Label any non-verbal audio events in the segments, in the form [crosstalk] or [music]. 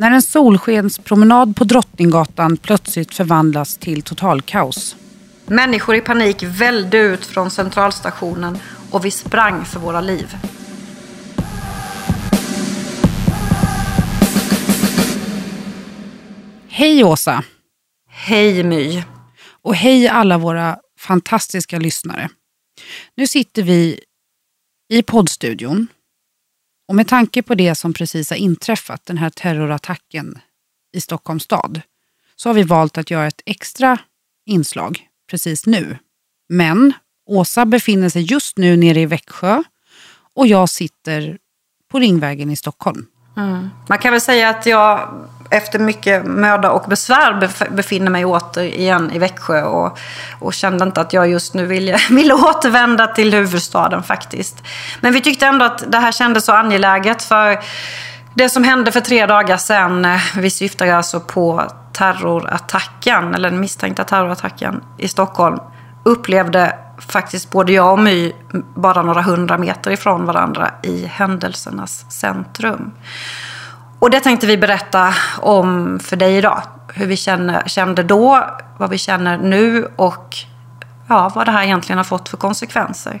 När en solskenspromenad på Drottninggatan plötsligt förvandlas till totalkaos. Människor i panik välde ut från centralstationen och vi sprang för våra liv. Hej Åsa! Hej My! Och hej alla våra fantastiska lyssnare. Nu sitter vi i poddstudion och med tanke på det som precis har inträffat, den här terrorattacken i Stockholms stad, så har vi valt att göra ett extra inslag precis nu. Men Åsa befinner sig just nu nere i Växjö och jag sitter på Ringvägen i Stockholm. Mm. Man kan väl säga att jag efter mycket möda och besvär befinner mig återigen i Växjö och, och kände inte att jag just nu ville, [laughs] ville återvända till huvudstaden faktiskt. Men vi tyckte ändå att det här kändes så angeläget för det som hände för tre dagar sedan, eh, vi syftar alltså på terrorattacken, eller den misstänkta terrorattacken i Stockholm, upplevde faktiskt både jag och My bara några hundra meter ifrån varandra i händelsernas centrum. Och det tänkte vi berätta om för dig idag. Hur vi kände, kände då, vad vi känner nu och ja, vad det här egentligen har fått för konsekvenser.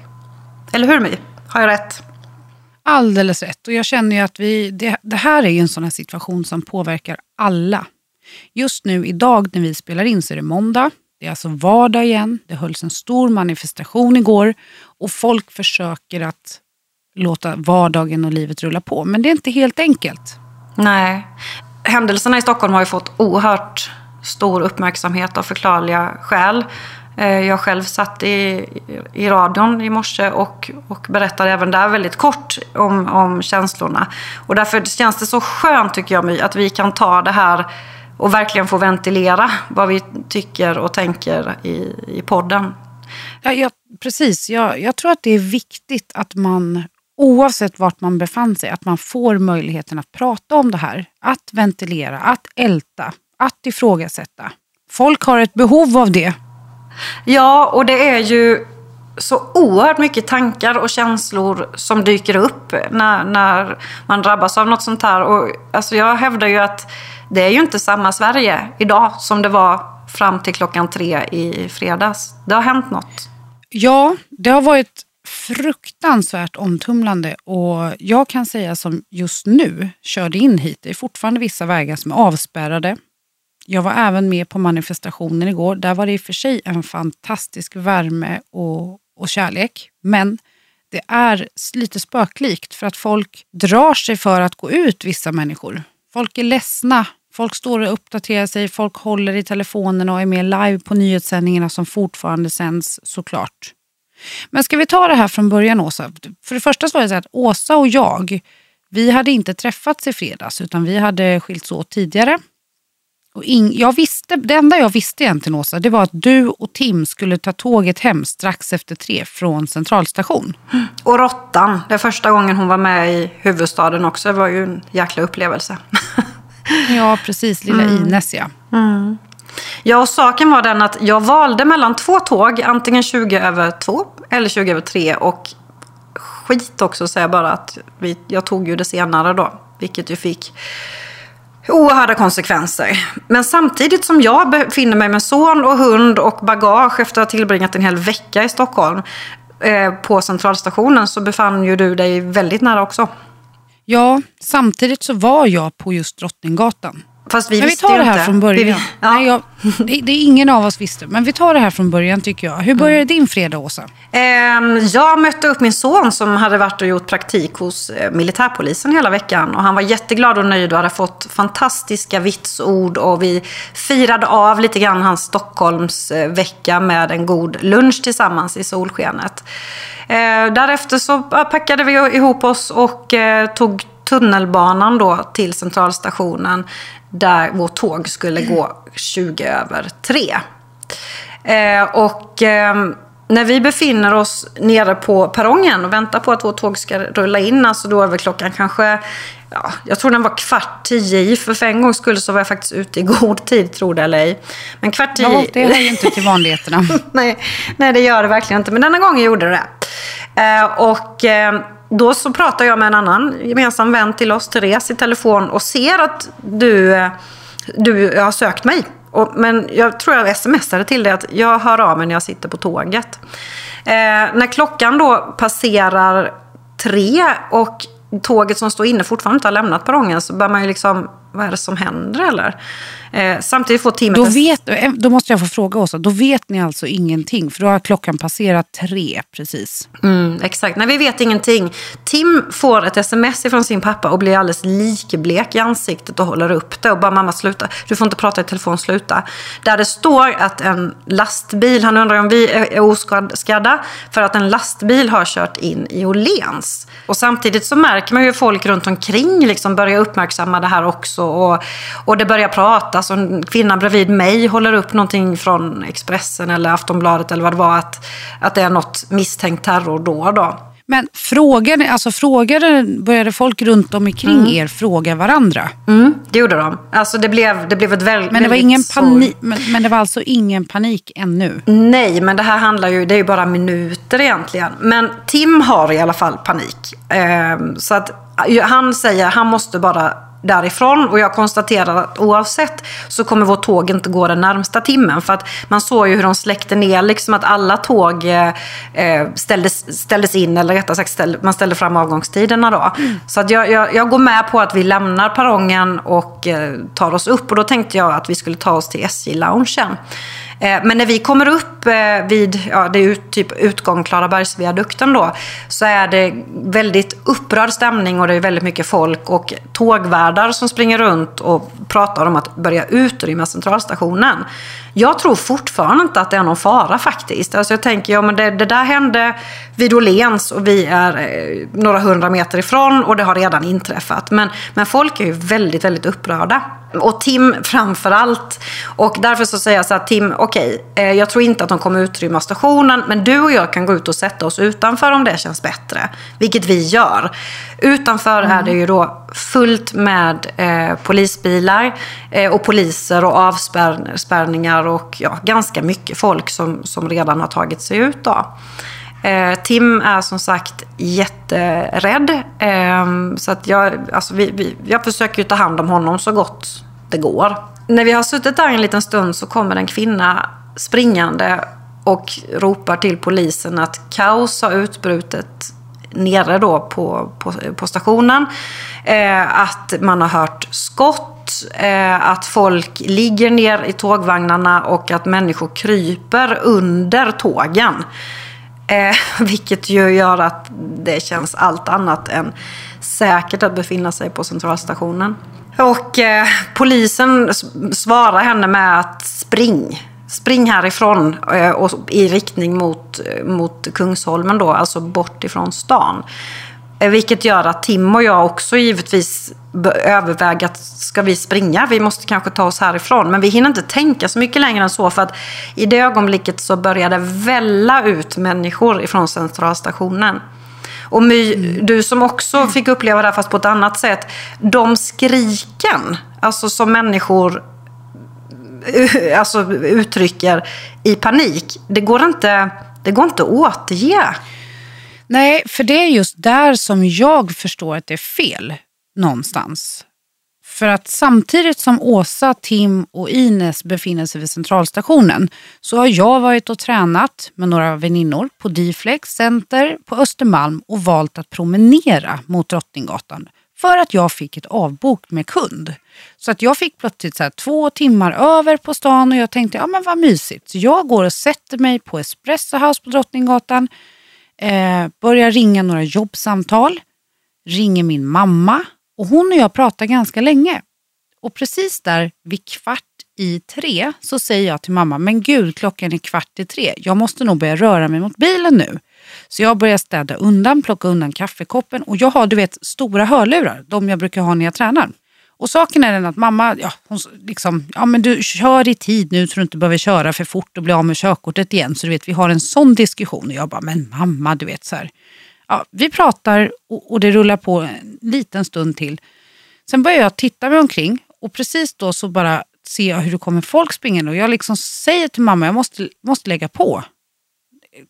Eller hur My? Har jag rätt? Alldeles rätt. Och jag känner ju att vi, det, det här är ju en sån här situation som påverkar alla. Just nu idag när vi spelar in så är det måndag. Det är alltså vardag igen. Det hölls en stor manifestation igår och folk försöker att låta vardagen och livet rulla på. Men det är inte helt enkelt. Nej. Händelserna i Stockholm har ju fått oerhört stor uppmärksamhet av förklarliga skäl. Eh, jag själv satt i, i radion i morse och, och berättade även där väldigt kort om, om känslorna. Och därför känns det så skönt tycker jag My, att vi kan ta det här och verkligen få ventilera vad vi tycker och tänker i, i podden. Ja, jag, precis, jag, jag tror att det är viktigt att man oavsett vart man befann sig, att man får möjligheten att prata om det här. Att ventilera, att älta, att ifrågasätta. Folk har ett behov av det. Ja, och det är ju så oerhört mycket tankar och känslor som dyker upp när, när man drabbas av något sånt här. Och, alltså jag hävdar ju att det är ju inte samma Sverige idag som det var fram till klockan tre i fredags. Det har hänt något. Ja, det har varit fruktansvärt omtumlande och jag kan säga som just nu körde in hit, det är fortfarande vissa vägar som är avspärrade. Jag var även med på manifestationen igår. Där var det i och för sig en fantastisk värme och, och kärlek. Men det är lite spöklikt för att folk drar sig för att gå ut, vissa människor. Folk är ledsna. Folk står och uppdaterar sig, folk håller i telefonerna och är med live på nyhetssändningarna som fortfarande sänds såklart. Men ska vi ta det här från början Åsa? För det första så var det så att Åsa och jag, vi hade inte träffats i fredags utan vi hade skilts åt tidigare. Och in, jag visste, det enda jag visste egentligen Åsa, det var att du och Tim skulle ta tåget hem strax efter tre från centralstation. Och Råttan, det första gången hon var med i huvudstaden också, det var ju en jäkla upplevelse. [laughs] ja, precis. Lilla mm. Ines ja. Mm. Ja, och saken var den att jag valde mellan två tåg, antingen 20 över 2 eller 20 över 3. Och skit också säger jag bara att vi, jag tog ju det senare då, vilket ju fick oerhörda konsekvenser. Men samtidigt som jag befinner mig med son och hund och bagage efter att ha tillbringat en hel vecka i Stockholm eh, på centralstationen så befann ju du dig väldigt nära också. Ja, samtidigt så var jag på just Drottninggatan. Fast vi men vi tar det här inte. från början. Vi, ja. Nej, jag, det, det, är ingen av oss visste. Men vi tar det här från början tycker jag. Hur började mm. din fredag, Åsa? Eh, jag mötte upp min son som hade varit och gjort praktik hos eh, militärpolisen hela veckan. Och han var jätteglad och nöjd och hade fått fantastiska vitsord. Och vi firade av lite grann hans Stockholmsvecka med en god lunch tillsammans i solskenet. Eh, därefter så packade vi ihop oss och eh, tog tunnelbanan då till centralstationen där vårt tåg skulle gå 20 över 3. Eh, och eh, när vi befinner oss nere på perrongen och väntar på att vårt tåg ska rulla in, alltså då väl klockan kanske Ja, jag tror den var kvart tio i, för för en gång skulle så var jag faktiskt ute i [laughs] god tid, tror det eller ej. Men kvart tio... Ja, det hör ju inte till vanligheterna. [laughs] nej, nej, det gör det verkligen inte. Men denna gången gjorde det det. Eh, och eh, då så pratar jag med en annan gemensam vän till oss, Therese, i telefon och ser att du, eh, du har sökt mig. Och, men jag tror jag smsade till dig att jag hör av mig när jag sitter på tåget. Eh, när klockan då passerar tre och tåget som står inne fortfarande inte har lämnat perrongen så börjar man ju liksom, vad är det som händer eller? Eh, samtidigt får teamet... Då, vet, eh, då måste jag få fråga Åsa, då vet ni alltså ingenting? För då har klockan passerat tre precis. Mm, exakt, nej vi vet ingenting. Tim får ett sms från sin pappa och blir alldeles likblek i ansiktet och håller upp det och bara mamma sluta, du får inte prata i telefon, sluta. Där det står att en lastbil, han undrar om vi är oskadda för att en lastbil har kört in i Åhléns. Och samtidigt så märker man ju folk runt omkring liksom börjar uppmärksamma det här också och, och det börjar prata Alltså en kvinna bredvid mig håller upp någonting från Expressen eller Aftonbladet eller vad det var. Att, att det är något misstänkt terror då. då. Men frågade, alltså frågade, började folk runt om omkring mm. er fråga varandra? Mm, det gjorde de. Alltså det blev, det blev ett väldigt men det var ingen panik, men, men, det var alltså ingen panik ännu? Nej, men det här handlar ju, det är ju bara minuter egentligen. Men Tim har i alla fall panik. Eh, så att han säger, han måste bara därifrån. Och jag konstaterar att oavsett så kommer vårt tåg inte gå den närmsta timmen. För att man såg ju hur de släckte ner liksom att alla tåg eh, eh ställdes, ställdes in, eller rättare sagt ställ, man ställde fram avgångstiderna då. Mm. Så att jag, jag, jag, går med på att vi lämnar perrongen och eh, tar oss upp. Och då tänkte jag att vi skulle ta oss till SJ-loungen. Eh, men när vi kommer upp eh, vid, ja, det är typ utgång Klarabergsviadukten då, så är det väldigt upprörd stämning och det är väldigt mycket folk och tågvärdar som springer runt och pratar om att börja utrymma centralstationen. Jag tror fortfarande inte att det är någon fara faktiskt. Alltså jag tänker, ja men det, det där hände vid Åhléns och vi är eh, några hundra meter ifrån och det har redan inträffat. Men, men folk är ju väldigt, väldigt upprörda. Och Tim framför allt. Och därför så säger jag så här, Tim, okej, okay, jag tror inte att de kommer utrymma stationen, men du och jag kan gå ut och sätta oss utanför om det känns bättre. Vilket vi gör. Utanför mm. är det ju då fullt med eh, polisbilar eh, och poliser och avspärrningar och ja, ganska mycket folk som, som redan har tagit sig ut. Då. Eh, Tim är som sagt jätterädd. Eh, så att jag, alltså vi, vi, jag försöker ta hand om honom så gott det går. När vi har suttit där en liten stund så kommer en kvinna springande och ropar till polisen att kaos har utbrutit nere då på, på, på stationen. Eh, att man har hört skott, eh, att folk ligger ner i tågvagnarna och att människor kryper under tågen. Eh, [laughs] vilket ju gör att det känns allt annat än säkert att befinna sig på centralstationen. Och eh, polisen svarar henne med att spring. Spring härifrån eh, och i riktning mot, eh, mot Kungsholmen då, alltså bort ifrån stan. Eh, vilket gör att Tim och jag också givetvis överväger att ska vi springa? Vi måste kanske ta oss härifrån. Men vi hinner inte tänka så mycket längre än så. För att i det ögonblicket så började välla ut människor ifrån centralstationen. Och My, mm. du som också fick uppleva det här fast på ett annat sätt. De skriken, alltså som människor [laughs] alltså, uttrycker i panik. Det går inte, det går inte att återge. Nej, för det är just där som jag förstår att det är fel någonstans. För att samtidigt som Åsa, Tim och Ines befinner sig vid centralstationen så har jag varit och tränat med några väninnor på Diflex Center på Östermalm och valt att promenera mot Drottninggatan för att jag fick ett avbok med kund. Så att jag fick plötsligt så två timmar över på stan och jag tänkte, ja men vad mysigt. Så jag går och sätter mig på Espresso House på Drottninggatan Eh, börjar ringa några jobbsamtal. Ringer min mamma och hon och jag pratar ganska länge. Och precis där vid kvart i tre så säger jag till mamma, men gud klockan är kvart i tre. Jag måste nog börja röra mig mot bilen nu. Så jag börjar städa undan, plocka undan kaffekoppen och jag har du vet stora hörlurar, de jag brukar ha när jag tränar. Och saken är den att mamma, ja, hon liksom, ja men du kör i tid nu så du inte behöver köra för fort och bli av med körkortet igen. Så du vet, vi har en sån diskussion. Och jag bara, men mamma, du vet så här. Ja, vi pratar och, och det rullar på en liten stund till. Sen börjar jag titta mig omkring och precis då så bara ser jag hur det kommer folk springande och jag liksom säger till mamma, jag måste, måste lägga på.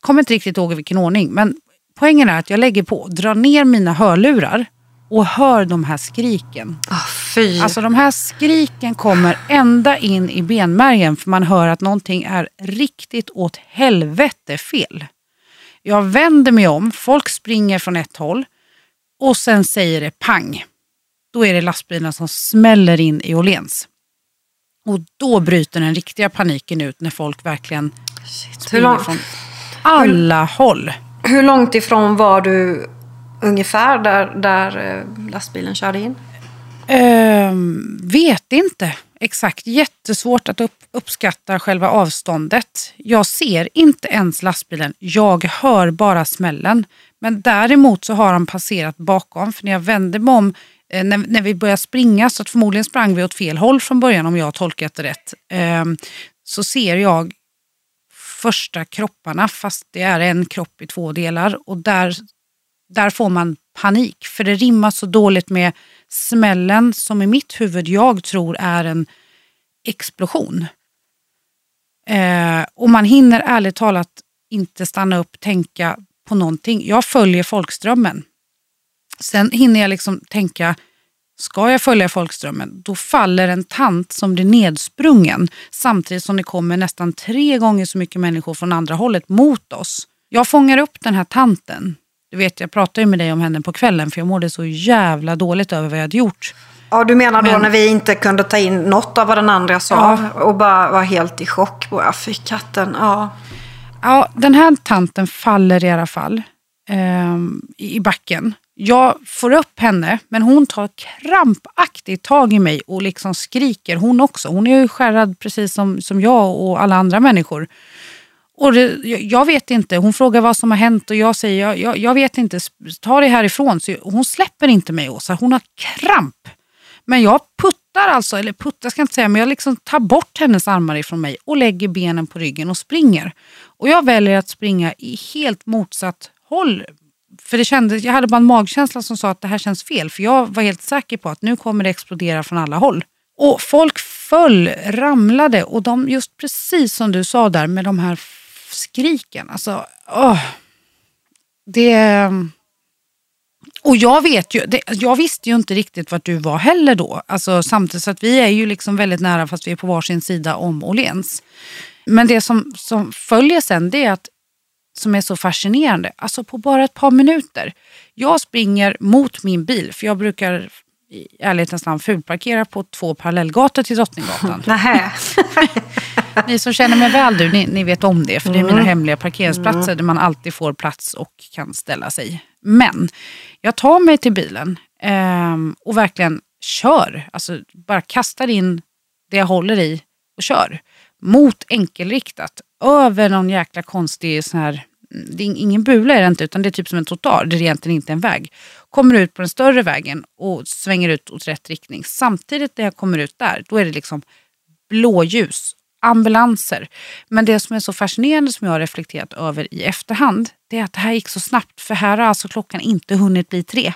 Kommer inte riktigt ihåg i vilken ordning, men poängen är att jag lägger på, drar ner mina hörlurar och hör de här skriken. Oh, fy. Alltså de här skriken kommer ända in i benmärgen för man hör att någonting är riktigt åt helvete fel. Jag vänder mig om, folk springer från ett håll och sen säger det pang. Då är det lastbilen som smäller in i Åhléns. Och då bryter den riktiga paniken ut när folk verkligen Shit. springer Hur, från alla håll. hur långt ifrån var du ungefär där, där eh, lastbilen körde in? Eh, vet inte exakt. Jättesvårt att upp, uppskatta själva avståndet. Jag ser inte ens lastbilen. Jag hör bara smällen. Men däremot så har han passerat bakom. För när jag vände mig om, eh, när, när vi började springa, så att förmodligen sprang vi åt fel håll från början om jag har tolkat det rätt. eh, så ser jag första kropparna fast det är en kropp i två delar. Och där, där får man panik. För det rimmar så dåligt med smällen som i mitt huvud jag tror är en explosion. Eh, och man hinner ärligt talat inte stanna upp tänka på någonting. Jag följer folkströmmen. Sen hinner jag liksom tänka, ska jag följa folkströmmen? Då faller en tant som blir nedsprungen samtidigt som det kommer nästan tre gånger så mycket människor från andra hållet mot oss. Jag fångar upp den här tanten. Du vet, jag pratade ju med dig om henne på kvällen för jag mådde så jävla dåligt över vad jag hade gjort. Ja, du menar då Men- när vi inte kunde ta in något av vad den andra sa och bara var helt i chock. Bara, Fy katten, ja. Ja, den här tanten faller i alla fall i i backen. Jag får upp henne, men hon tar krampaktigt tag i mig och liksom skriker hon också. Hon är ju skärrad precis som, som jag och alla andra människor. Och det, jag- vet inte, hon frågar vad som har hänt och jag säger jag, jag, jag vet inte, ta dig härifrån. Så hon släpper inte mig Åsa, hon har kramp. Men jag puttar alltså, eller puttar ska jag inte säga, men jag liksom tar bort hennes armar ifrån mig och lägger benen på ryggen och springer. Och jag väljer att springa i helt motsatt håll. För det kändes, jag hade bara en magkänsla som sa att det här känns fel. För jag var helt säker på att nu kommer det explodera från alla håll. Och folk föll, ramlade och de, just precis som du sa där med de här f- skriken. Alltså, åh. Det... Och jag vet ju, det, jag visste ju inte riktigt vart du var heller då. Alltså, samtidigt så att vi är ju liksom väldigt nära fast vi är på varsin sida om Åhléns. Men det som, som följer sen det är att, som är så fascinerande, alltså på bara ett par minuter. Jag springer mot min bil, för jag brukar i ärlighetens namn fulparkera på två parallellgator till Drottninggatan. [laughs] [laughs] [laughs] Ni som känner mig väl du, ni, ni vet om det. För det är mina hemliga parkeringsplatser där man alltid får plats och kan ställa sig. Men jag tar mig till bilen ehm, och verkligen kör. Alltså bara kastar in det jag håller i och kör. Mot enkelriktat. Över någon jäkla konstig sån här det är ingen bula är det inte utan det är typ som en trottoar. Det är egentligen inte en väg. Kommer ut på den större vägen och svänger ut åt rätt riktning. Samtidigt när jag kommer ut där, då är det liksom blåljus, ambulanser. Men det som är så fascinerande som jag har reflekterat över i efterhand, det är att det här gick så snabbt. För här har alltså klockan inte hunnit bli tre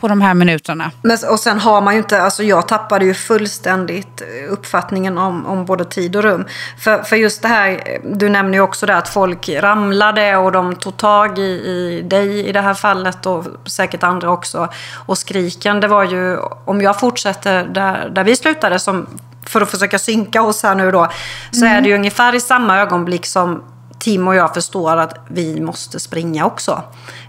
på de här minuterna. Men, och sen har man ju inte, alltså jag tappade ju fullständigt eh, uppfattningen om, om både tid och rum. För, för just det här, du nämner ju också det att folk ramlade och de tog tag i, i dig i det här fallet och säkert andra också. Och skriken, det var ju, om jag fortsätter där, där vi slutade som för att försöka synka oss här nu då, så är det ju ungefär i samma ögonblick som Tim och jag förstår att vi måste springa också.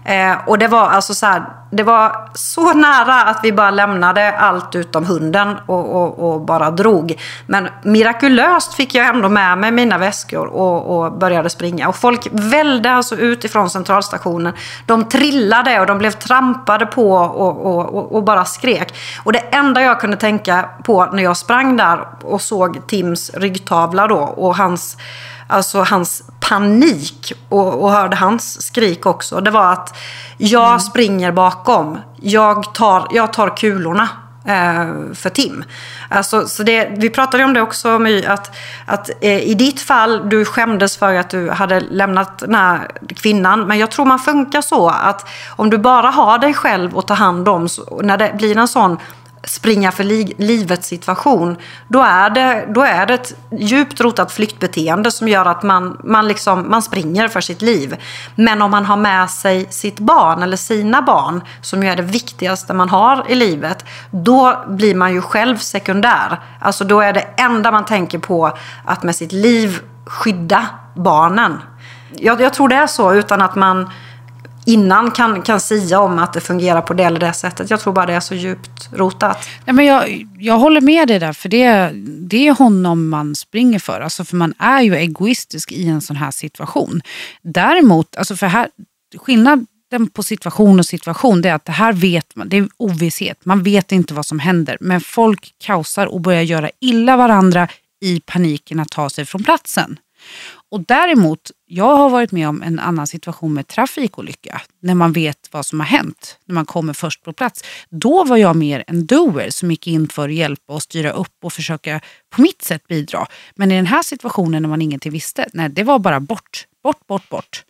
Eh, och det var alltså så här, det var så nära att vi bara lämnade allt utom hunden och, och, och bara drog. Men mirakulöst fick jag ändå med mig mina väskor och, och började springa. Och folk välde alltså ut ifrån centralstationen. De trillade och de blev trampade på och, och, och, och bara skrek. Och det enda jag kunde tänka på när jag sprang där och såg Tims ryggtavla då och hans Alltså hans panik och, och hörde hans skrik också. Det var att jag springer bakom. Jag tar, jag tar kulorna eh, för Tim. Alltså, så det, vi pratade om det också, My, att, att eh, i ditt fall, du skämdes för att du hade lämnat den här kvinnan. Men jag tror man funkar så att om du bara har dig själv att ta hand om, så, när det blir en sån springa för li livet situation, då är, det, då är det ett djupt rotat flyktbeteende som gör att man, man, liksom, man springer för sitt liv. Men om man har med sig sitt barn eller sina barn, som ju är det viktigaste man har i livet, då blir man ju själv sekundär. Alltså då är det enda man tänker på att med sitt liv skydda barnen. Jag, jag tror det är så utan att man innan kan, kan sia om att det fungerar på det eller det sättet. Jag tror bara det är så djupt rotat. Nej, men jag, jag håller med dig där, för det, det är honom man springer för. Alltså, för man är ju egoistisk i en sån här situation. Däremot, alltså för här, skillnaden på situation och situation det är att det här vet man, det är ovisshet. Man vet inte vad som händer. Men folk kaosar och börjar göra illa varandra i paniken att ta sig från platsen. Och däremot, jag har varit med om en annan situation med trafikolycka. När man vet vad som har hänt, när man kommer först på plats. Då var jag mer en doer som gick in för att hjälpa och styra upp och försöka på mitt sätt bidra. Men i den här situationen när man ingenting visste, nej det var bara bort, bort, bort, bort.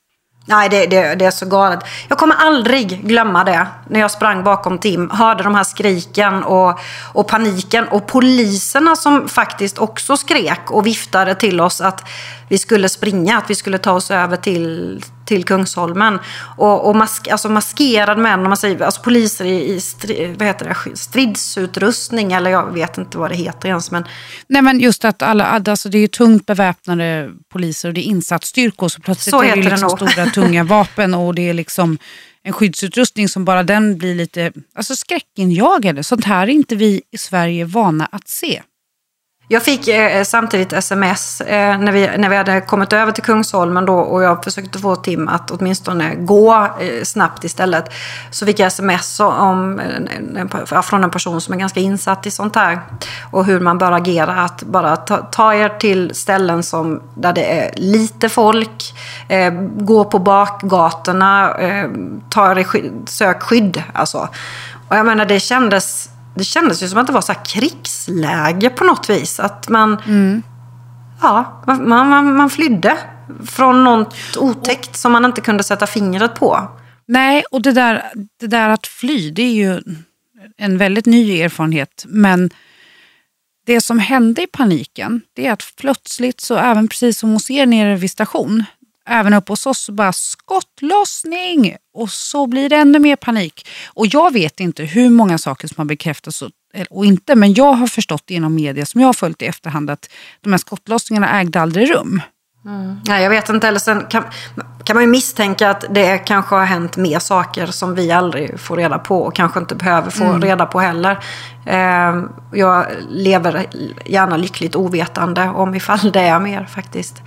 Nej, det, det, det, är så galet. Jag kommer aldrig glömma det. När jag sprang bakom Tim, hörde de här skriken och, och paniken. Och poliserna som faktiskt också skrek och viftade till oss att vi skulle springa, att vi skulle ta oss över till, till Kungsholmen. Och, och mask, alltså maskerade män, man säger, alltså poliser i, i stri, vad heter det, stridsutrustning, eller jag vet inte vad det heter ens. Men... Nej men just att alla, alltså det är tungt beväpnade poliser och det är insatsstyrkor, så plötsligt så är det liksom stora [laughs] tunga vapen och det är liksom en skyddsutrustning som bara den blir lite alltså skräckinjagande. Sånt här är inte vi i Sverige vana att se. Jag fick eh, eh, samtidigt sms eh, när, vi, när vi hade kommit över till Kungsholmen då, och jag försökte få Tim att åtminstone gå eh, snabbt istället. Så fick jag sms om, eh, en, en, från en person som är ganska insatt i sånt här. Och hur man bör agera. Att bara ta, ta er till ställen som, där det är lite folk. Eh, gå på bakgatorna. Eh, ta er sök skydd. Alltså. Och jag menar det kändes det kändes ju som att det var så krigsläge på något vis. Att man, mm. ja, man, man, man flydde från något otäckt som man inte kunde sätta fingret på. Nej, och det där, det där att fly, det är ju en väldigt ny erfarenhet. Men det som hände i paniken, det är att plötsligt, så även precis som hos er nere vid station, även uppe hos oss, så bara skottlossning! Och så blir det ännu mer panik. Och jag vet inte hur många saker som har bekräftats och, och inte, men jag har förstått genom media som jag har följt i efterhand att de här skottlossningarna ägde aldrig rum. Mm. Nej, jag vet inte. Eller sen kan, kan man ju misstänka att det kanske har hänt mer saker som vi aldrig får reda på och kanske inte behöver få mm. reda på heller. Eh, jag lever gärna lyckligt ovetande om ifall det är mer faktiskt.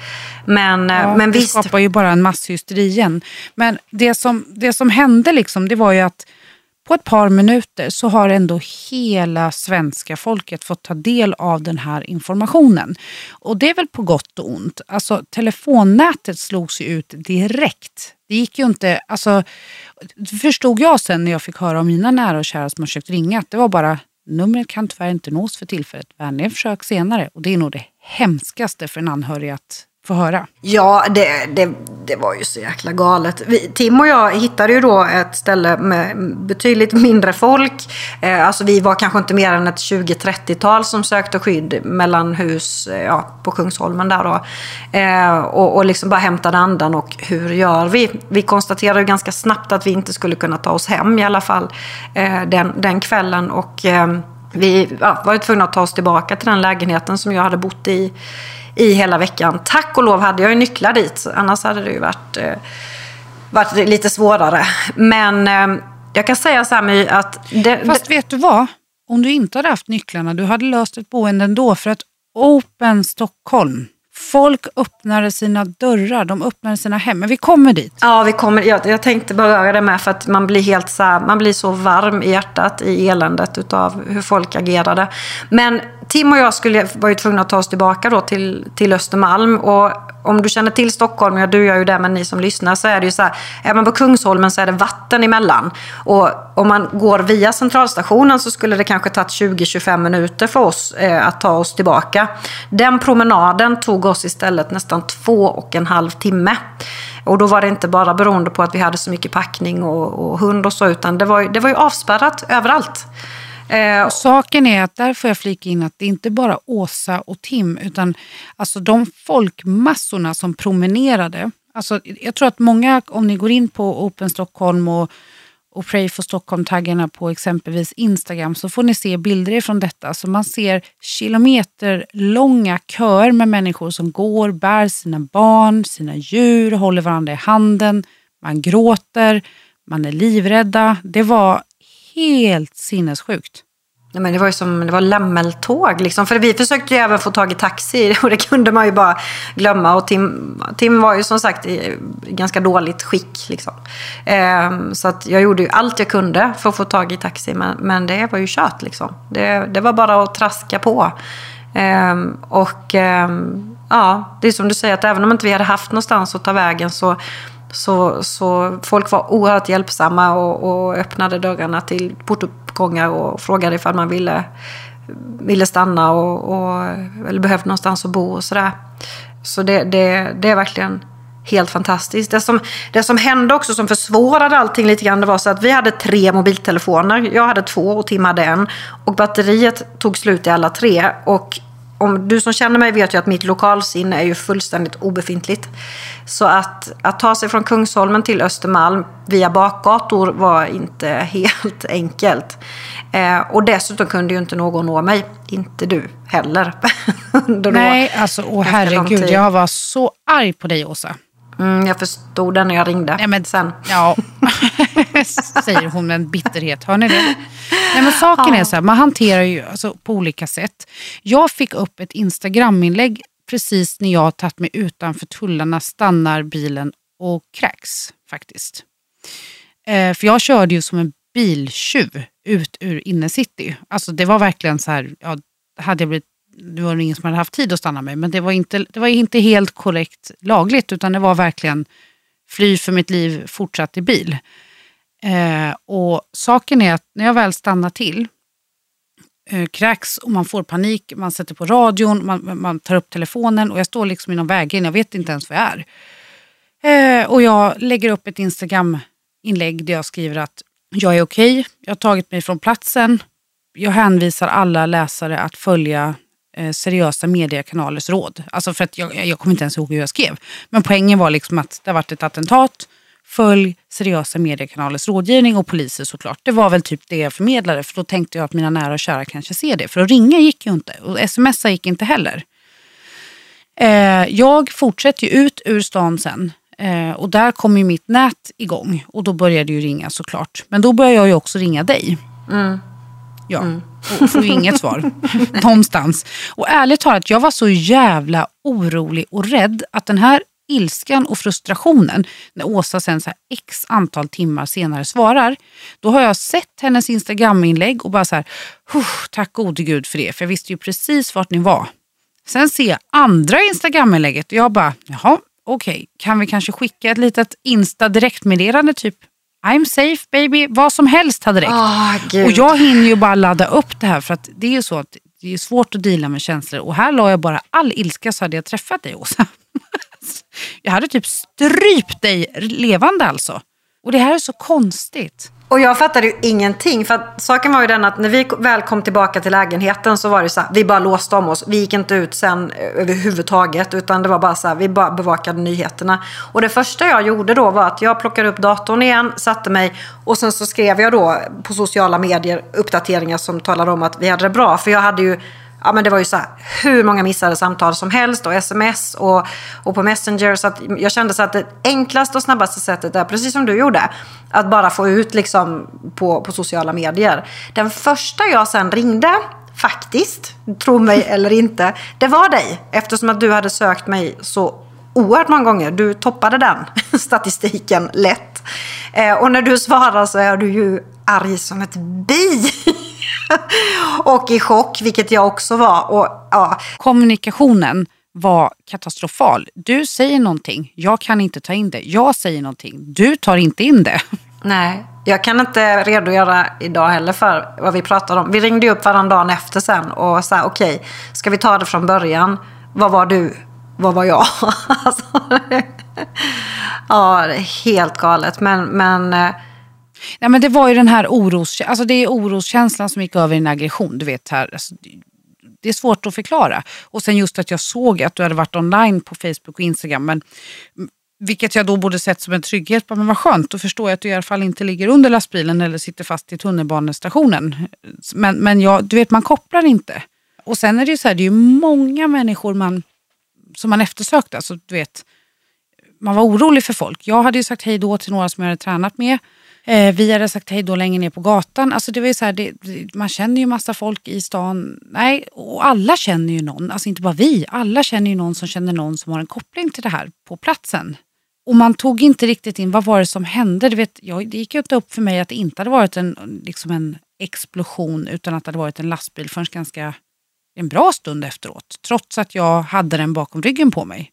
Men, eh, ja, men visst. Det skapar ju bara en masshysteri igen. Men det som, det som hände liksom, det var ju att på ett par minuter så har ändå hela svenska folket fått ta del av den här informationen. Och det är väl på gott och ont. Alltså telefonnätet slogs ju ut direkt. Det gick ju inte, alltså det förstod jag sen när jag fick höra om mina nära och kära som har försökt ringa att det var bara numret kan tyvärr inte nås för tillfället. Vänligen försök senare. Och det är nog det hemskaste för en anhörig att få höra? Ja, det, det, det var ju så jäkla galet. Vi, Tim och jag hittade ju då ett ställe med betydligt mindre folk. Eh, alltså vi var kanske inte mer än ett 20-30-tal som sökte skydd mellan hus eh, ja, på Kungsholmen där då. Eh, och, och liksom bara hämtade andan och hur gör vi? Vi konstaterade ju ganska snabbt att vi inte skulle kunna ta oss hem i alla fall eh, den, den kvällen. Och eh, vi ja, var tvungna att ta oss tillbaka till den lägenheten som jag hade bott i i hela veckan. Tack och lov hade jag ju nycklar dit, annars hade det ju varit, eh, varit lite svårare. Men eh, jag kan säga så här My, att... Det, Fast vet du vad? Om du inte hade haft nycklarna, du hade löst ett boende ändå. För att Open Stockholm Folk öppnade sina dörrar, de öppnade sina hem. Men vi kommer dit. Ja, vi kommer, jag, jag tänkte beröra det med för att man blir, helt så, man blir så varm i hjärtat i eländet utav hur folk agerade. Men Tim och jag skulle, var ju tvungna att ta oss tillbaka då till, till Östermalm. Och om du känner till Stockholm, ja du gör ju det, men ni som lyssnar så är det ju så här. Är man på Kungsholmen så är det vatten emellan. Och om man går via centralstationen så skulle det kanske tagit 20-25 minuter för oss eh, att ta oss tillbaka. Den promenaden tog oss istället nästan två och en halv timme. Och då var det inte bara beroende på att vi hade så mycket packning och, och hund och så, utan det var, det var ju avspärrat överallt. Eh, Saken är att där får jag flika in att det är inte bara Åsa och Tim utan alltså de folkmassorna som promenerade. Alltså, jag tror att många, om ni går in på Open Stockholm och, och Pray for Stockholm-taggarna på exempelvis Instagram så får ni se bilder från detta. Så man ser kilometerlånga köer med människor som går, bär sina barn, sina djur, håller varandra i handen. Man gråter, man är livrädda. Det var helt sinnessjukt. Nej, men det var ju som det var lämmeltåg. Liksom. För vi försökte ju även få tag i taxi [laughs] och det kunde man ju bara glömma. Och Tim, Tim var ju som sagt i ganska dåligt skick. Liksom. Ehm, så att jag gjorde ju allt jag kunde för att få tag i taxi. Men, men det var ju kört liksom. Det, det var bara att traska på. Ehm, och ehm, ja, det är som du säger att även om inte vi hade haft någonstans att ta vägen så så, så folk var oerhört hjälpsamma och, och öppnade dörrarna till portuppgångar och frågade ifall man ville, ville stanna och, och, eller behövde någonstans att bo och sådär. Så det, det, det är verkligen helt fantastiskt. Det som, det som hände också som försvårade allting lite grann det var så att vi hade tre mobiltelefoner. Jag hade två och Tim hade en. Och batteriet tog slut i alla tre. Och om du som känner mig vet ju att mitt lokalsinne är ju fullständigt obefintligt. Så att, att ta sig från Kungsholmen till Östermalm via bakgator var inte [laughs] helt enkelt. Eh, och dessutom kunde ju inte någon nå mig. Inte du heller. [laughs] Nej, alltså åh herregud. Jag var så arg på dig Åsa. Mm, jag förstod det när jag ringde Nej, men, sen. Ja, [laughs] säger hon med en bitterhet. Hör ni det? Nej, men saken ja. är så här, man hanterar ju alltså, på olika sätt. Jag fick upp ett Instagram-inlägg precis när jag tagit mig utanför tullarna, stannar bilen och kräks faktiskt. Eh, för jag körde ju som en biltjuv ut ur innercity. Alltså det var verkligen så här, ja, hade jag blivit det var ingen som hade haft tid att stanna mig, men det var inte, det var inte helt korrekt lagligt utan det var verkligen fly för mitt liv, fortsatt i bil. Eh, och saken är att när jag väl stannar till, eh, kräks och man får panik, man sätter på radion, man, man tar upp telefonen och jag står liksom i någon vägren, jag vet inte ens var jag är. Eh, och jag lägger upp ett Instagram-inlägg där jag skriver att jag är okej, okay, jag har tagit mig från platsen, jag hänvisar alla läsare att följa Eh, seriösa mediekanalers råd. Alltså för att jag, jag kommer inte ens ihåg hur jag skrev. Men poängen var liksom att det har varit ett attentat. Följ seriösa mediekanalers rådgivning och poliser såklart. Det var väl typ det jag förmedlade för då tänkte jag att mina nära och kära kanske ser det. För att ringa gick ju inte och smsa gick inte heller. Eh, jag fortsätter ju ut ur stan sen eh, och där kom ju mitt nät igång och då började ju ringa såklart. Men då började jag ju också ringa dig. Mm. Ja. Mm och får inget svar [laughs] någonstans. Och ärligt talat, jag var så jävla orolig och rädd att den här ilskan och frustrationen när Åsa sen så här x antal timmar senare svarar. Då har jag sett hennes Instagram-inlägg och bara så här, tack gode gud för det, för jag visste ju precis vart ni var. Sen ser jag andra Instagram-inlägget och jag bara, jaha, okej, okay. kan vi kanske skicka ett litet Insta-direktmeddelande typ I'm safe baby, vad som helst hade räckt. Oh, och jag hinner ju bara ladda upp det här för att det är ju så att det är svårt att dela med känslor och här la jag bara all ilska så hade jag träffat dig Åsa. [laughs] jag hade typ strypt dig levande alltså. Och det här är så konstigt. Och jag fattade ju ingenting. För att saken var ju den att när vi väl kom tillbaka till lägenheten så var det så här, vi bara låste om oss. Vi gick inte ut sen eh, överhuvudtaget. Utan det var bara så här, vi bara bevakade nyheterna. Och det första jag gjorde då var att jag plockade upp datorn igen, satte mig och sen så skrev jag då på sociala medier uppdateringar som talade om att vi hade det bra. För jag hade ju ja, men det var ju så här, hur många missade samtal som helst och sms och, och på Messenger. Så att jag kände så att det enklaste och snabbaste sättet är, precis som du gjorde, att bara få ut liksom på, på sociala medier. Den första jag sen ringde, faktiskt, tro mig eller inte, det var dig. Eftersom att du hade sökt mig så oerhört många gånger. Du toppade den [laughs] statistiken lätt. Eh, och när du svarar så är du ju arg som ett bi. [laughs] [laughs] och i chock, vilket jag också var. Och, ja. Kommunikationen var katastrofal. Du säger någonting, jag kan inte ta in det. Jag säger någonting, du tar inte in det. [laughs] Nej, jag kan inte redogöra idag heller för vad vi pratade om. Vi ringde upp varandra dagen efter sen och sa okej, okay, ska vi ta det från början? Vad var du? Vad var jag? [laughs] alltså, ja, helt galet. Men, men eh, Nej, men det var ju den här oros, alltså det är oroskänslan som gick över i en aggression. Du vet här, alltså, det är svårt att förklara. Och sen just att jag såg att du hade varit online på Facebook och Instagram. Men, vilket jag då borde sett som en trygghet. Men vad skönt, då förstår jag att du i alla fall inte ligger under lastbilen eller sitter fast i tunnelbanestationen. Men, men jag, du vet, man kopplar inte. Och sen är det ju så här, det är ju många människor man, som man eftersökte. Alltså, du vet, man var orolig för folk. Jag hade ju sagt hej då till några som jag hade tränat med. Eh, vi hade sagt hej då längre ner på gatan. Alltså det var så här, det, man känner ju massa folk i stan. Nej, och alla känner ju någon. Alltså inte bara vi. Alla känner ju någon som känner någon som har en koppling till det här på platsen. Och man tog inte riktigt in vad var det som hände. Du vet, jag, det gick ju inte upp för mig att det inte hade varit en, liksom en explosion utan att det hade varit en lastbil förrän ganska en bra stund efteråt. Trots att jag hade den bakom ryggen på mig.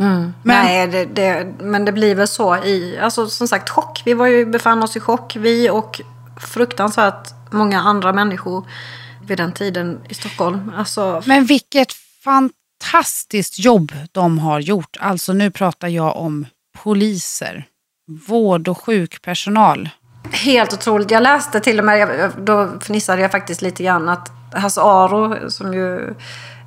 Mm. Men, Nej, det, det, men det blir väl så i, alltså som sagt chock. Vi var ju, befann oss i chock, vi och fruktansvärt många andra människor vid den tiden i Stockholm. Alltså... Men vilket fantastiskt jobb de har gjort. Alltså nu pratar jag om poliser, vård och sjukpersonal. Helt otroligt. Jag läste till och med, då fnissade jag faktiskt lite grann, att Hasse Aro, som ju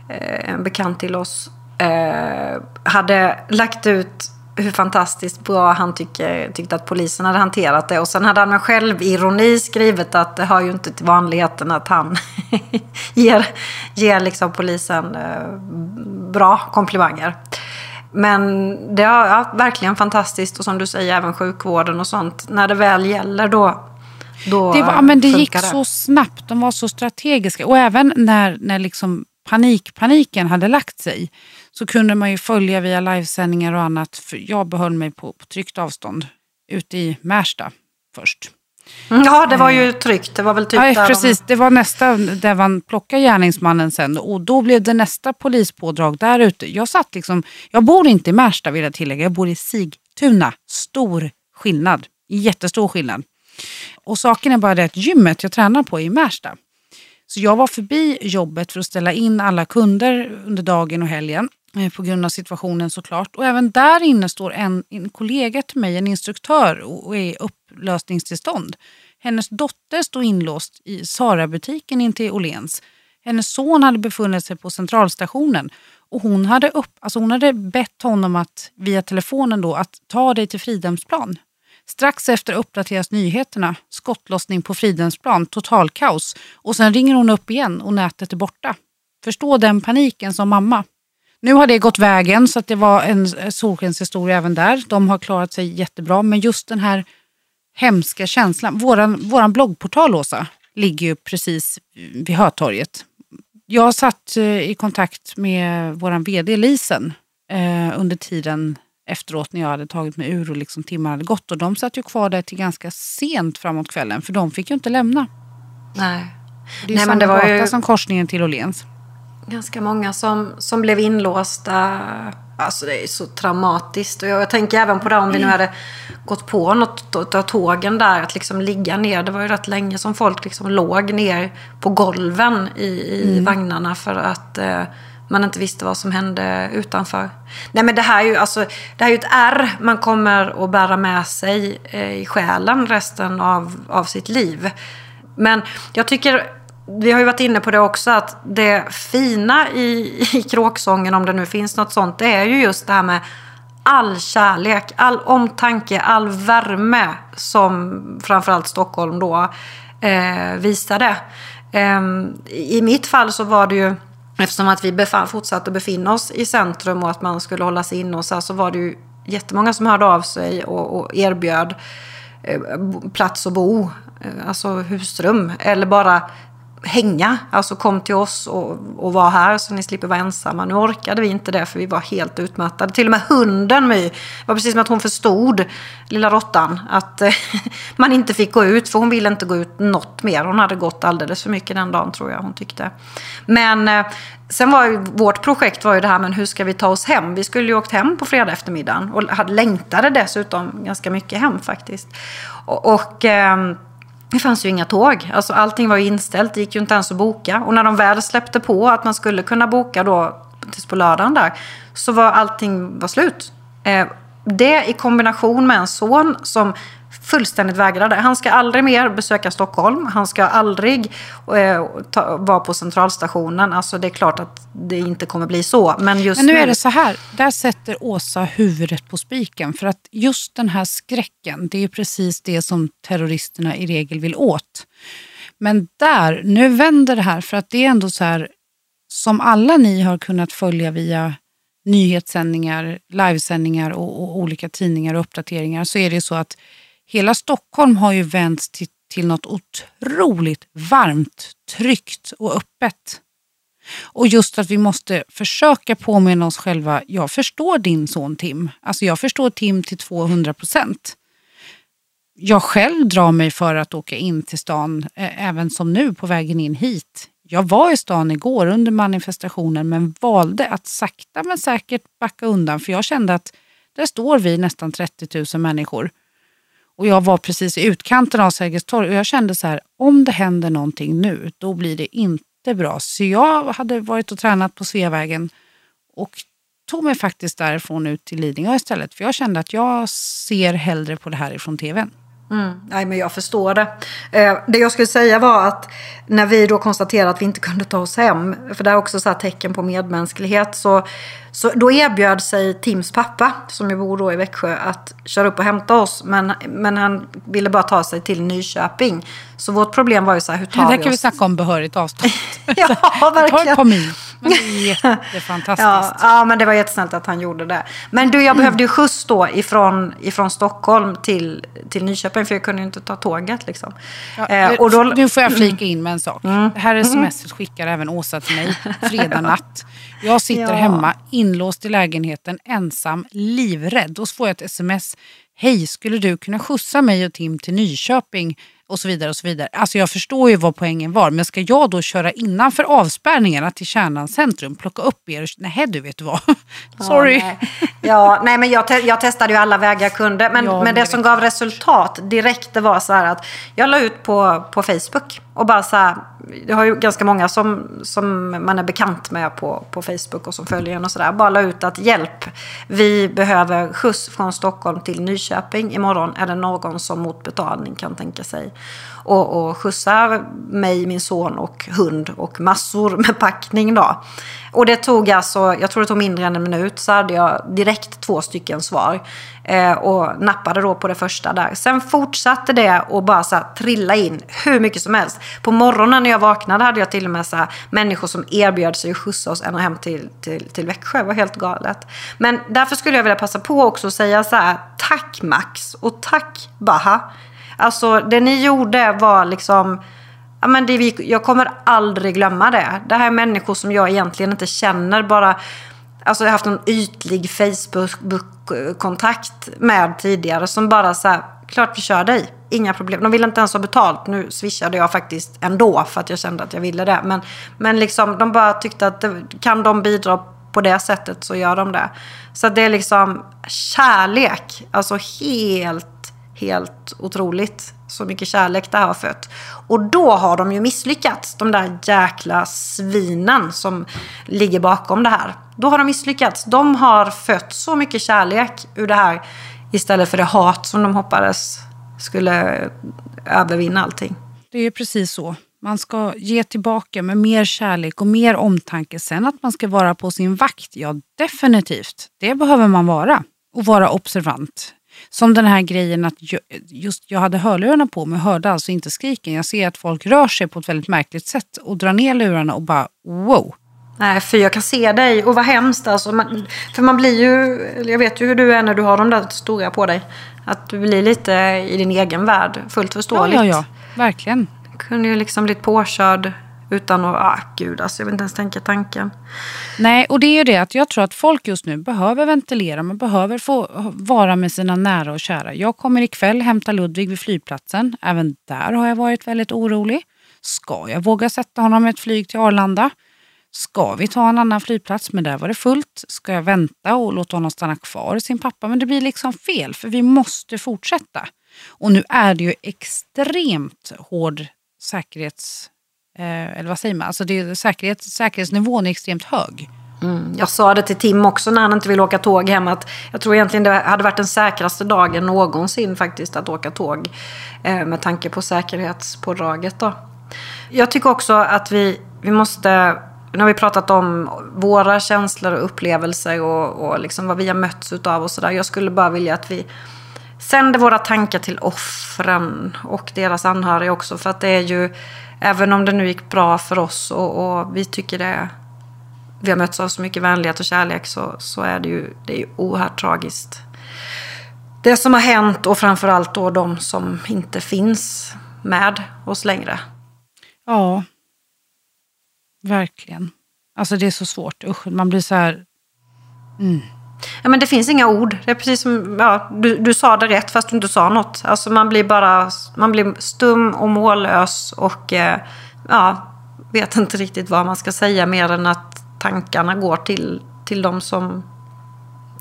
är en bekant till oss, eh, hade lagt ut hur fantastiskt bra han tycker, tyckte att polisen hade hanterat det. Och sen hade han med självironi skrivit att det hör ju inte till vanligheten att han [laughs] ger, ger liksom polisen eh, bra komplimanger. Men det är ja, verkligen fantastiskt och som du säger även sjukvården och sånt. När det väl gäller då då det, var, men det gick det. så snabbt, de var så strategiska. Och även när, när liksom panikpaniken hade lagt sig så kunde man ju följa via livesändningar och annat. För jag behöll mig på, på tryggt avstånd ute i Märsta först. Ja, det var ju tryggt. Det var väl typ ja, precis. De... Det var nästa där man plockade gärningsmannen sen och då blev det nästa polispådrag där ute. Jag satt liksom, jag bor inte i Märsta vill jag tillägga, jag bor i Sigtuna. Stor skillnad, jättestor skillnad. Och saken är bara det att gymmet jag tränar på är i Märsta. Så jag var förbi jobbet för att ställa in alla kunder under dagen och helgen. Eh, på grund av situationen såklart. Och även där inne står en, en kollega till mig, en instruktör och är i upplösningstillstånd. Hennes dotter stod inlåst i Sara-butiken intill Åhléns. Hennes son hade befunnit sig på centralstationen och hon hade, upp, alltså hon hade bett honom att via telefonen då att ta dig till Fridhemsplan. Strax efter uppdateras nyheterna. Skottlossning på Fridhemsplan, totalkaos. Och sen ringer hon upp igen och nätet är borta. Förstå den paniken som mamma. Nu har det gått vägen så att det var en solskenshistoria även där. De har klarat sig jättebra. Men just den här hemska känslan. Våran, våran bloggportal, Åsa, ligger ju precis vid Hötorget. Jag satt eh, i kontakt med vår vd Lisen eh, under tiden efteråt när jag hade tagit mig ur och liksom timmar hade gått. Och de satt ju kvar där till ganska sent framåt kvällen för de fick ju inte lämna. Nej. Det är Nej, samma men det var gata ju... som korsningen till Åhléns ganska många som, som blev inlåsta. Alltså det är så traumatiskt. Och jag, jag tänker även på det om vi nu hade gått på något av tågen där. Att liksom ligga ner. Det var ju rätt länge som folk liksom låg ner på golven i, i mm. vagnarna. För att eh, man inte visste vad som hände utanför. Nej men det här är ju, alltså, det här är ett ärr man kommer att bära med sig eh, i själen resten av, av sitt liv. Men jag tycker vi har ju varit inne på det också att det fina i, i kråksången, om det nu finns något sånt, det är ju just det här med all kärlek, all omtanke, all värme som framförallt Stockholm då eh, visade. Eh, I mitt fall så var det ju, eftersom att vi befann, fortsatte befinna oss i centrum och att man skulle hålla sig inne och så, här, så var det ju jättemånga som hörde av sig och, och erbjöd eh, plats att bo, eh, alltså husrum, eller bara hänga. Alltså kom till oss och, och var här så ni slipper vara ensamma. Nu orkade vi inte det för vi var helt utmattade. Till och med hunden My, var precis som att hon förstod, lilla råttan, att eh, [laughs] man inte fick gå ut. För hon ville inte gå ut något mer. Hon hade gått alldeles för mycket den dagen tror jag hon tyckte. Men eh, sen var ju, vårt projekt var ju det här men hur ska vi ta oss hem? Vi skulle ju åkt hem på fredag eftermiddagen och hade, längtade dessutom ganska mycket hem faktiskt. Och, och ehm, det fanns ju inga tåg. Alltså allting var ju inställt. Det gick ju inte ens att boka. Och när de väl släppte på att man skulle kunna boka då tills på lördagen där. Så var allting var slut. Eh, det i kombination med en son som fullständigt vägrade. Han ska aldrig mer besöka Stockholm. Han ska aldrig eh, ta, vara på centralstationen. Alltså det är klart att det inte kommer bli så. Men just Men nu, nu är det så här. Där sätter Åsa huvudet på spiken. För att just den här skräcken, det är precis det som terroristerna i regel vill åt. Men där, nu vänder det här. För att det är ändå så här, som alla ni har kunnat följa via nyhetssändningar, livesändningar och, och olika tidningar och uppdateringar så är det så att hela Stockholm har ju vänts till, till något otroligt varmt, tryggt och öppet. Och just att vi måste försöka påminna oss själva, jag förstår din son Tim. Alltså jag förstår Tim till 200 procent. Jag själv drar mig för att åka in till stan, även som nu på vägen in hit. Jag var i stan igår under manifestationen men valde att sakta men säkert backa undan för jag kände att där står vi nästan 30 000 människor. Och jag var precis i utkanten av Sergels torg och jag kände så här, om det händer någonting nu, då blir det inte bra. Så jag hade varit och tränat på Sveavägen och tog mig faktiskt därifrån ut till Lidingö istället. För jag kände att jag ser hellre på det här ifrån tvn. Mm. Nej, men jag förstår det. Eh, det jag skulle säga var att när vi då konstaterade att vi inte kunde ta oss hem, för det är också så tecken på medmänsklighet, så, så då erbjöd sig Tims pappa, som ju bor då i Växjö, att köra upp och hämta oss. Men, men han ville bara ta sig till Nyköping. Så vårt problem var ju så här, hur tar vi Där kan oss? vi snacka om behörigt avstånd. [laughs] ja, [laughs] verkligen. Det tar ett mil. Men det är jättefantastiskt. Ja, ja, men det var jättesnällt att han gjorde det. Men du, jag mm. behövde ju skjuts då ifrån, ifrån Stockholm till, till Nyköping, för jag kunde ju inte ta tåget. Liksom. Ja, eh, och då, nu får jag flika in med en sak. Mm. Det här sms skickar även Åsa till mig fredag [laughs] natt. Jag sitter ja. hemma inlåst i lägenheten ensam, livrädd. Och så får jag ett sms. Hej, skulle du kunna skjutsa mig och Tim till Nyköping? Och så vidare. och så vidare. Alltså jag förstår ju vad poängen var, men ska jag då köra innanför avspärrningarna till Kärnans centrum, plocka upp er? Nej du, vet vad? Sorry. Ja, nej. ja, nej men jag, te jag testade ju alla vägar jag kunde, men, ja, men det, det som gav resultat direkt det var så här att jag la ut på, på Facebook och bara så här, jag har ju ganska många som, som man är bekant med på, på Facebook och som följer en och sådär. Bara la ut att hjälp, vi behöver skjuts från Stockholm till Nyköping. Imorgon är det någon som mot betalning kan tänka sig och, och skjutsa mig, min son och hund och massor med packning då. Och det tog alltså, jag tror det tog mindre än en minut så hade jag direkt två stycken svar. Eh, och nappade då på det första där. Sen fortsatte det och bara så här, trilla in hur mycket som helst. På morgonen när jag vaknade hade jag till och med så här, människor som erbjöd sig att skjutsa oss ända hem till, till, till Växjö. Det var helt galet. Men därför skulle jag vilja passa på också att säga så här, tack Max och tack Baha. Alltså det ni gjorde var liksom Ja, men det, jag kommer aldrig glömma det. Det här är människor som jag egentligen inte känner. Bara, alltså jag har haft en ytlig Facebook-kontakt med tidigare. Som bara så här, klart vi kör dig. Inga problem. De ville inte ens ha betalt. Nu swishade jag faktiskt ändå för att jag kände att jag ville det. Men, men liksom, de bara tyckte att det, kan de bidra på det sättet så gör de det. Så det är liksom kärlek. Alltså helt helt otroligt. Så mycket kärlek det här har fött. Och då har de ju misslyckats, de där jäkla svinen som ligger bakom det här. Då har de misslyckats. De har fött så mycket kärlek ur det här istället för det hat som de hoppades skulle övervinna allting. Det är precis så. Man ska ge tillbaka med mer kärlek och mer omtanke. Sen att man ska vara på sin vakt, ja definitivt. Det behöver man vara. Och vara observant. Som den här grejen att just jag hade hörlurarna på mig och hörde alltså inte skriken. Jag ser att folk rör sig på ett väldigt märkligt sätt och drar ner lurarna och bara wow. Nej, för jag kan se dig och vad hemskt alltså. Man, för man blir ju, jag vet ju hur du är när du har de där stora på dig. Att du blir lite i din egen värld, fullt förståeligt. Ja, ja, ja. verkligen. Kunde ju liksom blivit påkörd utan att, ah gud alltså, jag vill inte ens tänka tanken. Nej, och det är ju det att jag tror att folk just nu behöver ventilera. Man behöver få vara med sina nära och kära. Jag kommer ikväll hämta Ludvig vid flygplatsen. Även där har jag varit väldigt orolig. Ska jag våga sätta honom med ett flyg till Arlanda? Ska vi ta en annan flygplats? Men där var det fullt. Ska jag vänta och låta honom stanna kvar i sin pappa? Men det blir liksom fel, för vi måste fortsätta. Och nu är det ju extremt hård säkerhets Eh, eller vad säger man? Alltså det, säkerhet, säkerhetsnivån är extremt hög. Mm. Jag sa det till Tim också när han inte ville åka tåg hem. Att jag tror egentligen det hade varit den säkraste dagen någonsin faktiskt att åka tåg. Eh, med tanke på säkerhetspådraget då. Jag tycker också att vi, vi måste nu har vi pratat om våra känslor och upplevelser och, och liksom vad vi har mötts av och sådär. Jag skulle bara vilja att vi sänder våra tankar till offren och deras anhöriga också. För att det är ju, även om det nu gick bra för oss och, och vi tycker det vi har mötts av så mycket vänlighet och kärlek så, så är det ju, det är ju oerhört tragiskt. Det som har hänt och framförallt då de som inte finns med oss längre. Ja, verkligen. Alltså det är så svårt. Usch, man blir så här... Mm. Ja, men det finns inga ord. Det är precis som, ja, du, du sa det rätt fast du inte sa något. Alltså man blir bara man blir stum och mållös och eh, ja, vet inte riktigt vad man ska säga mer än att tankarna går till, till de som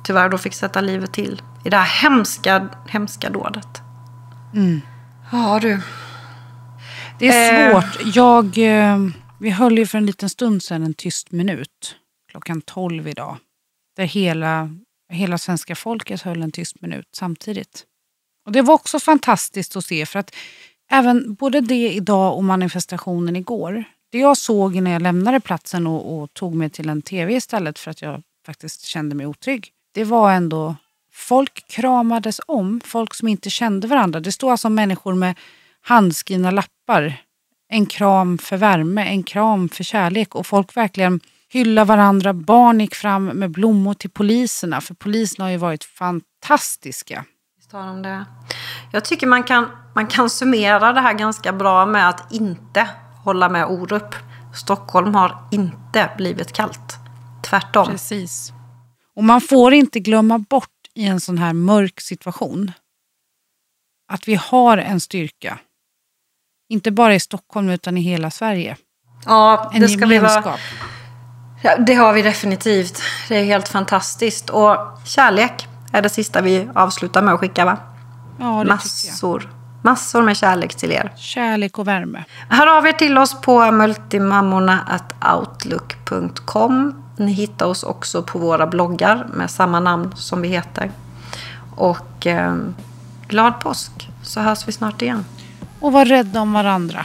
tyvärr då fick sätta livet till i det här hemska, hemska dådet. Mm. Ja du. Det är eh. svårt. Jag, eh, vi höll ju för en liten stund sedan en tyst minut. Klockan tolv idag. Där hela, hela svenska folket höll en tyst minut samtidigt. Och Det var också fantastiskt att se för att även både det idag och manifestationen igår det jag såg när jag lämnade platsen och, och, tog mig till en tv istället för att jag faktiskt kände mig otrygg. Det var ändå, folk kramades om, folk som inte kände varandra. Det stod alltså människor med handskrivna lappar. En kram för värme, en kram för kärlek och folk verkligen hyllade varandra. Barn gick fram med blommor till poliserna, för poliserna har ju varit fantastiska. Jag tycker man kan, man kan summera det här ganska bra med att inte hålla med Orup. Stockholm har inte blivit kallt. Tvärtom. Precis. Och man får inte glömma bort i en sån här mörk situation att vi har en styrka. Inte bara i Stockholm utan i hela Sverige. Ja, en det ska gemenskap. vi vara. Ja, det har vi definitivt. Det är helt fantastiskt. Och kärlek är det sista vi avslutar med att skicka va? Ja, det Massor. Massor med kärlek till er. Kärlek och värme. Hör av er till oss på multimammorna.outlook.com. Ni hittar oss också på våra bloggar med samma namn som vi heter. Och eh, glad påsk så hörs vi snart igen. Och var rädda om varandra.